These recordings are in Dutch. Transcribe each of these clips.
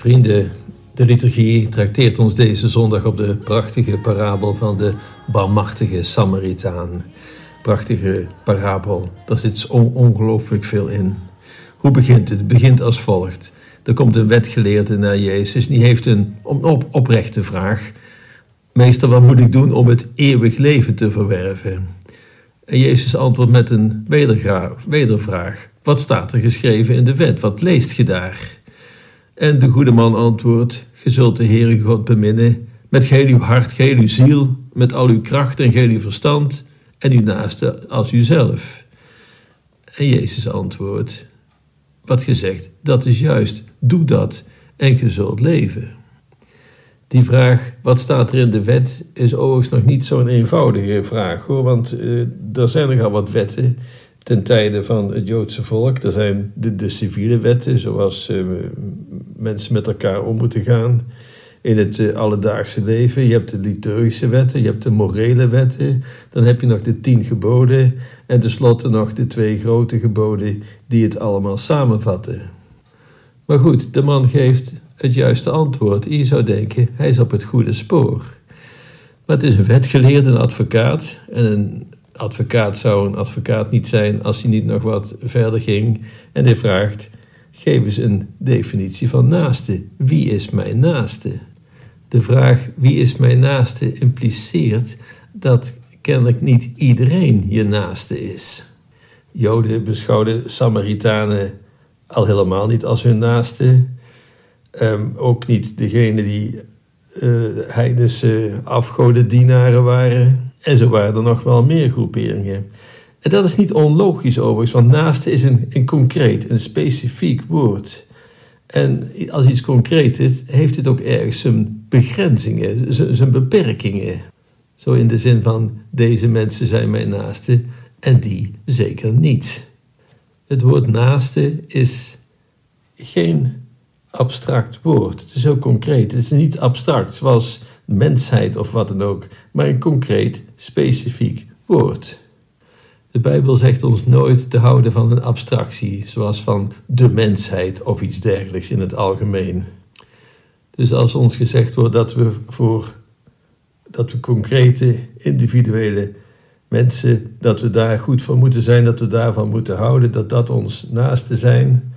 Vrienden, de liturgie trakteert ons deze zondag op de prachtige parabel van de barmachtige Samaritaan. Prachtige parabel, daar zit ongelooflijk veel in. Hoe begint het? Het begint als volgt. Er komt een wetgeleerde naar Jezus en die heeft een op oprechte vraag. Meester, wat moet ik doen om het eeuwig leven te verwerven? En Jezus antwoordt met een wedervraag. Wat staat er geschreven in de wet? Wat leest je daar? En de goede man antwoordt: Je zult de Heere God beminnen met geheel uw hart, geheel uw ziel, met al uw kracht en geheel uw verstand, en uw naaste als uzelf. En Jezus antwoordt: Wat je zegt, dat is juist. Doe dat en je zult leven. Die vraag, wat staat er in de wet, is overigens nog niet zo'n eenvoudige vraag hoor, want uh, er zijn nogal wat wetten ten tijde van het Joodse volk. Er zijn de, civiele wetten, zoals uh, mensen met elkaar om moeten gaan in het uh, alledaagse leven. Je hebt de liturgische wetten, je hebt de morele wetten. Dan heb je nog de tien geboden en tenslotte nog de twee grote geboden die het allemaal samenvatten. Maar goed, de man geeft het juiste antwoord. Je zou denken, hij is op het goede spoor. Maar het is een wetgeleerde, advocaat. En een advocaat zou een advocaat niet zijn als hij niet nog wat verder ging. En hij vraagt: geef eens een definitie van naaste. Wie is mijn naaste? De vraag wie is mijn naaste impliceert dat kennelijk niet iedereen je naaste is. Joden beschouwden Samaritanen al helemaal niet als hun naaste. Ehm, ook niet degene die uh, heidense afgodendienaren waren. En zo waren er nog wel meer groeperingen. En dat is niet onlogisch overigens, want naaste is een, een concreet, een specifiek woord. En als iets concreet is, heeft het ook ergens zijn begrenzingen, zijn beperkingen. Zo in de zin van deze mensen zijn mijn naaste en die zeker niet. Het woord naaste is geen abstract woord. Het is ook concreet. Het is niet abstract zoals mensheid of wat dan ook, maar een concreet, specifiek woord. De Bijbel zegt ons nooit te houden van een abstractie, zoals van de mensheid of iets dergelijks in het algemeen. Dus als ons gezegd wordt dat we voor dat we concrete, individuele mensen, dat we daar goed voor moeten zijn, dat we daarvan moeten houden, dat dat ons naaste zijn,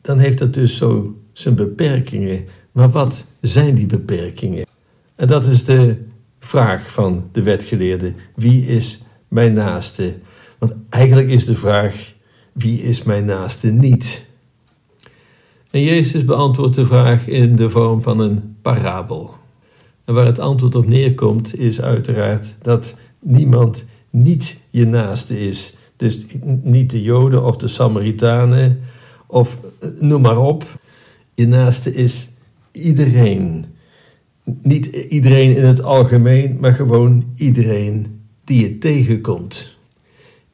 dan heeft dat dus zo zijn beperkingen. Maar wat zijn die beperkingen? En dat is de vraag van de wetgeleerde. Wie is mijn naaste? Want eigenlijk is de vraag: wie is mijn naaste niet? En Jezus beantwoordt de vraag in de vorm van een parabel. En waar het antwoord op neerkomt, is uiteraard dat niemand niet je naaste is. Dus niet de Joden of de Samaritanen of eh, noem maar op. Je naaste is iedereen. Niet iedereen in het algemeen, maar gewoon iedereen die je tegenkomt.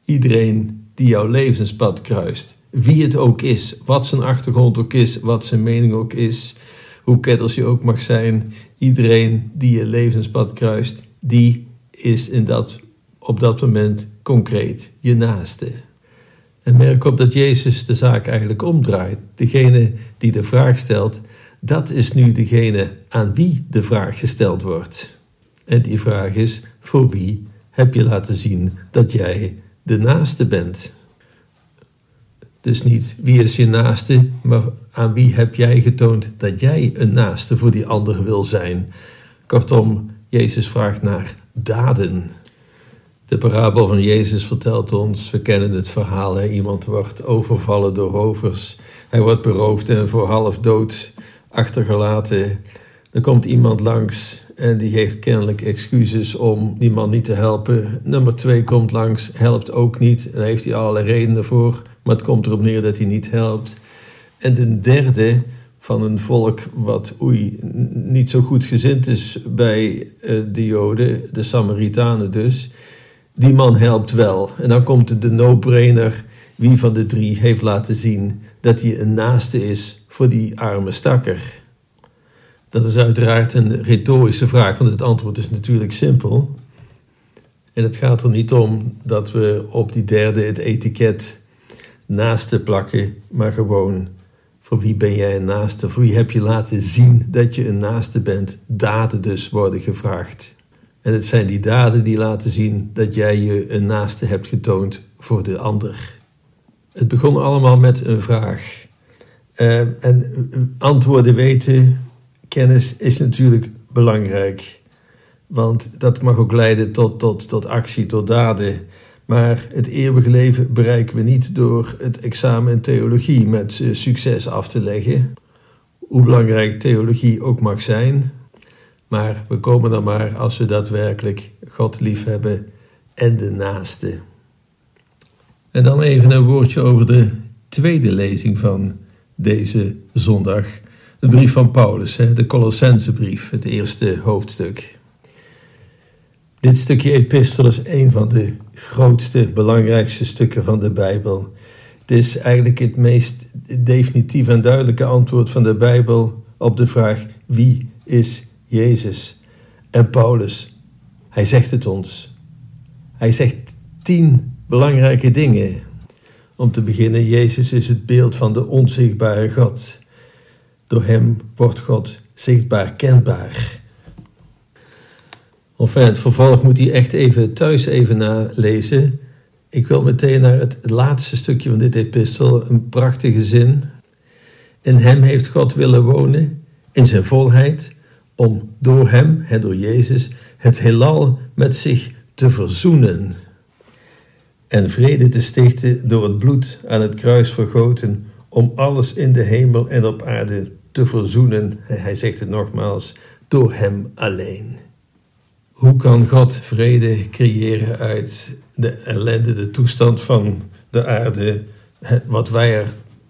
Iedereen die jouw levenspad kruist. Wie het ook is, wat zijn achtergrond ook is, wat zijn mening ook is, hoe kettels je ook mag zijn. Iedereen die je levenspad kruist, die is in dat, op dat moment concreet je naaste. En merk op dat Jezus de zaak eigenlijk omdraait. Degene die de vraag stelt, dat is nu degene aan wie de vraag gesteld wordt. En die vraag is: voor wie heb je laten zien dat jij de naaste bent? Dus niet wie is je naaste, maar aan wie heb jij getoond dat jij een naaste voor die ander wil zijn? Kortom, Jezus vraagt naar daden. De parabel van Jezus vertelt ons, we kennen het verhaal, hè? iemand wordt overvallen door rovers. Hij wordt beroofd en voor half dood achtergelaten. Er komt iemand langs en die heeft kennelijk excuses om die man niet te helpen. Nummer twee komt langs, helpt ook niet. Daar heeft hij allerlei redenen voor, maar het komt erop neer dat hij niet helpt. En de derde van een volk wat oei, niet zo goed gezind is bij eh, de Joden, de Samaritanen dus, die man helpt wel. En dan komt de no-brainer wie van de drie heeft laten zien dat hij een naaste is voor die arme stakker? Dat is uiteraard een retorische vraag, want het antwoord is natuurlijk simpel. En het gaat er niet om dat we op die derde het etiket naaste plakken, maar gewoon Voor wie ben jij een naaste? Voor wie heb je laten zien dat je een naaste bent? Daden dus worden gevraagd. En het zijn die daden die laten zien dat jij je een naaste hebt getoond voor de ander. Het begon allemaal met een vraag. Uh, en antwoorden weten, kennis is natuurlijk belangrijk. Want dat mag ook leiden tot, tot, tot actie, tot daden. Maar het eeuwige leven bereiken we niet door het examen in theologie met uh, succes af te leggen. Hoe belangrijk theologie ook mag zijn. Maar we komen dan maar als we daadwerkelijk God lief hebben en de naaste. En dan even een woordje over de tweede lezing van deze zondag. De brief van Paulus, de Colossensebrief, het eerste hoofdstuk. Dit stukje epistel is een van de grootste, belangrijkste stukken van de Bijbel. Het is eigenlijk het meest definitief en duidelijke antwoord van de Bijbel op de vraag: wie is Jezus? En Paulus, hij zegt het ons. Hij zegt tien belangrijke dingen. Om te beginnen, Jezus is het beeld van de onzichtbare God. Door hem wordt God zichtbaar kenbaar. Enfin, het vervolg moet hij echt even thuis even nalezen. Ik wil meteen naar het laatste stukje van dit epistel, een prachtige zin. In hem heeft God willen wonen, in zijn volheid, om door hem, door Jezus, het heelal met zich te verzoenen en vrede te stichten door het bloed aan het kruis vergoten, om alles in de hemel en op aarde te verzoenen. Hij zegt het nogmaals, door Hem alleen. Hoe kan God vrede creëren uit de ellende, de toestand van de aarde, wat wij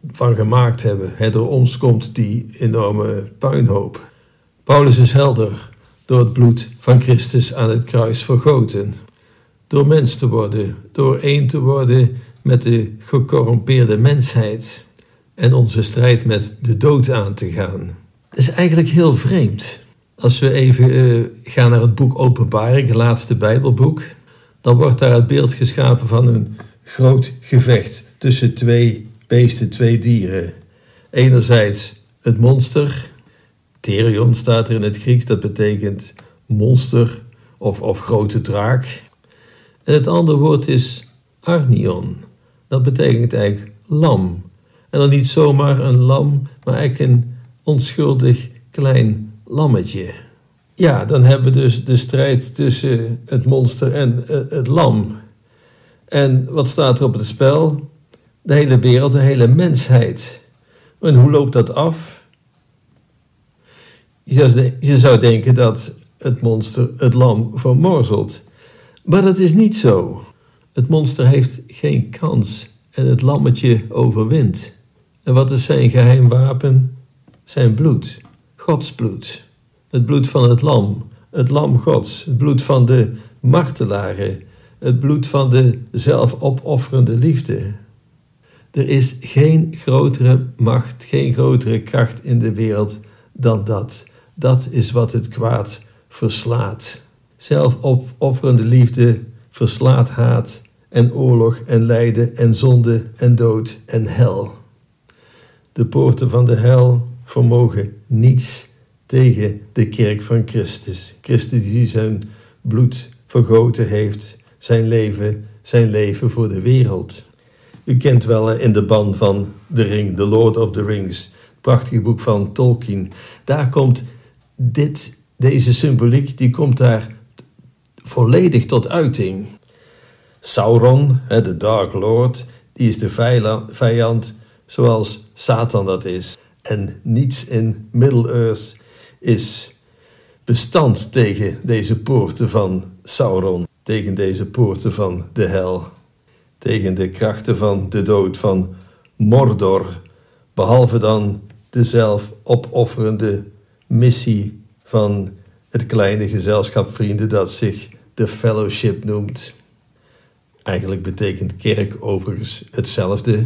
ervan gemaakt hebben? Door ons komt die enorme puinhoop. Paulus is helder door het bloed van Christus aan het kruis vergoten door mens te worden, door één te worden met de gecorrumpeerde mensheid en onze strijd met de dood aan te gaan. Is eigenlijk heel vreemd. Als we even uh, gaan naar het boek Openbaring, het laatste Bijbelboek, dan wordt daar het beeld geschapen van een groot gevecht tussen twee beesten, twee dieren. Enerzijds het monster, Therion staat er in het Grieks, dat betekent monster of, of grote draak. En het andere woord is arnion. Dat betekent eigenlijk lam. En dan niet zomaar een lam, maar eigenlijk een onschuldig klein lammetje. Ja, dan hebben we dus de strijd tussen het monster en het lam. En wat staat er op het spel? De hele wereld, de hele mensheid. En hoe loopt dat af? Je zou, denken dat het monster het lam vermorzelt. Maar dat is niet zo. Het monster heeft geen kans en het lammetje overwint. En wat is zijn geheim wapen? Zijn bloed, Gods bloed. Het bloed van het lam, het lam Gods, het bloed van de martelaren, het bloed van de zelfopofferende liefde. Er is geen grotere macht, geen grotere kracht in de wereld dan dat. Dat is wat het kwaad verslaat. Zelfopofferende liefde verslaat haat en oorlog en lijden en zonde en dood en hel. De poorten van de hel vermogen niets tegen de kerk van Christus. Christus die zijn bloed vergoten heeft, zijn leven, zijn leven voor de wereld. U kent wel in de ban van de ring, The Lord of the Rings, het prachtige boek van Tolkien. Daar komt dit, deze symboliek, die komt daar volledig tot uiting. Sauron, de Dark Lord, die is de vijand zoals Satan dat is. En niets in Middle-earth is bestand tegen deze poorten van Sauron, tegen deze poorten van de hel, tegen de krachten van de dood van Mordor, behalve dan de zelfopofferende missie van het kleine gezelschap vrienden dat zich de fellowship noemt. Eigenlijk betekent kerk overigens hetzelfde.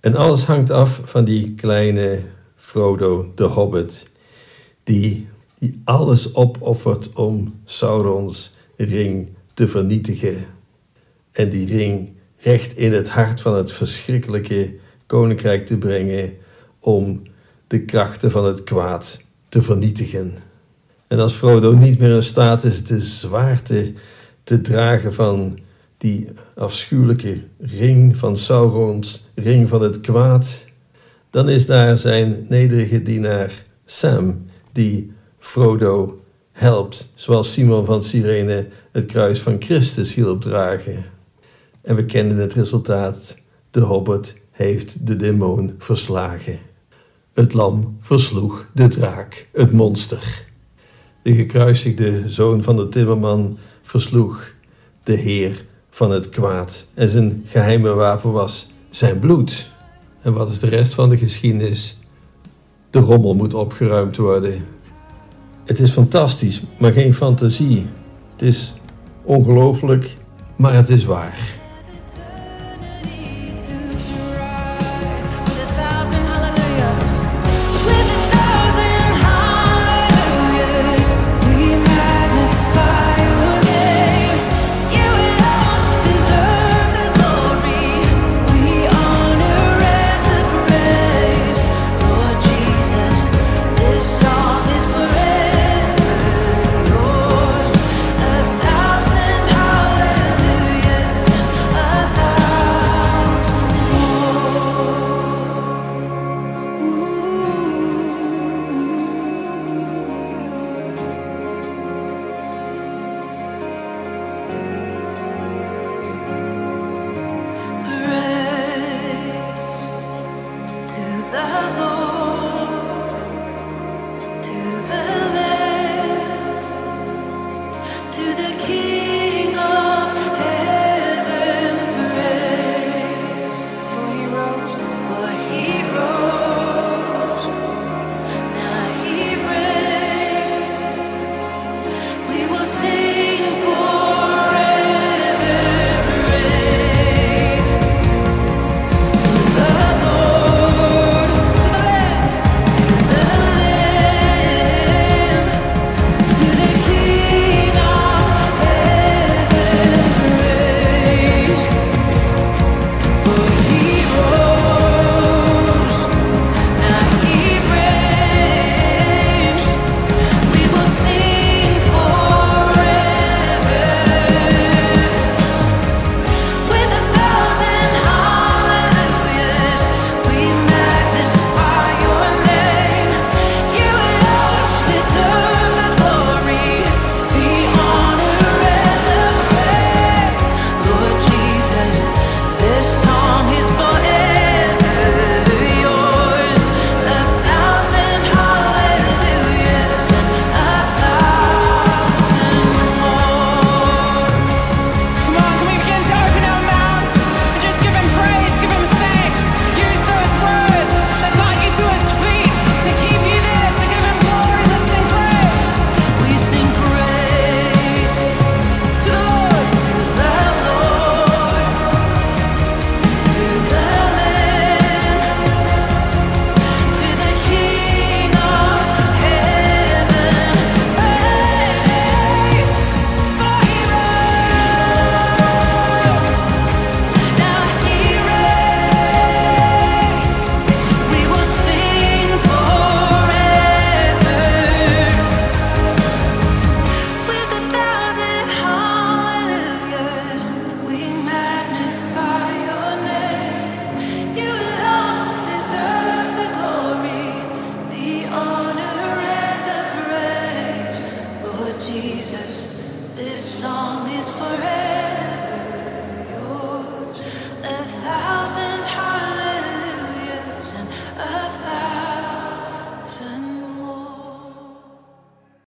En alles hangt af van die kleine Frodo de Hobbit, die, die alles opoffert om Saurons ring te vernietigen. En die ring recht in het hart van het verschrikkelijke koninkrijk te brengen, om de krachten van het kwaad te vernietigen. En als Frodo niet meer in staat is de zwaarte te dragen van die afschuwelijke ring van Saurons, ring van het kwaad, dan is daar zijn nederige dienaar Sam, die Frodo helpt, zoals Simon van Cyrene het kruis van Christus hielp dragen. En we kennen het resultaat. De hobbit heeft de demon verslagen. Het lam versloeg de draak, het monster. De gekruisigde zoon van de timmerman versloeg de heer van het kwaad. En zijn geheime wapen was zijn bloed. En wat is de rest van de geschiedenis? De rommel moet opgeruimd worden. Het is fantastisch, maar geen fantasie. Het is ongelooflijk, maar het is waar.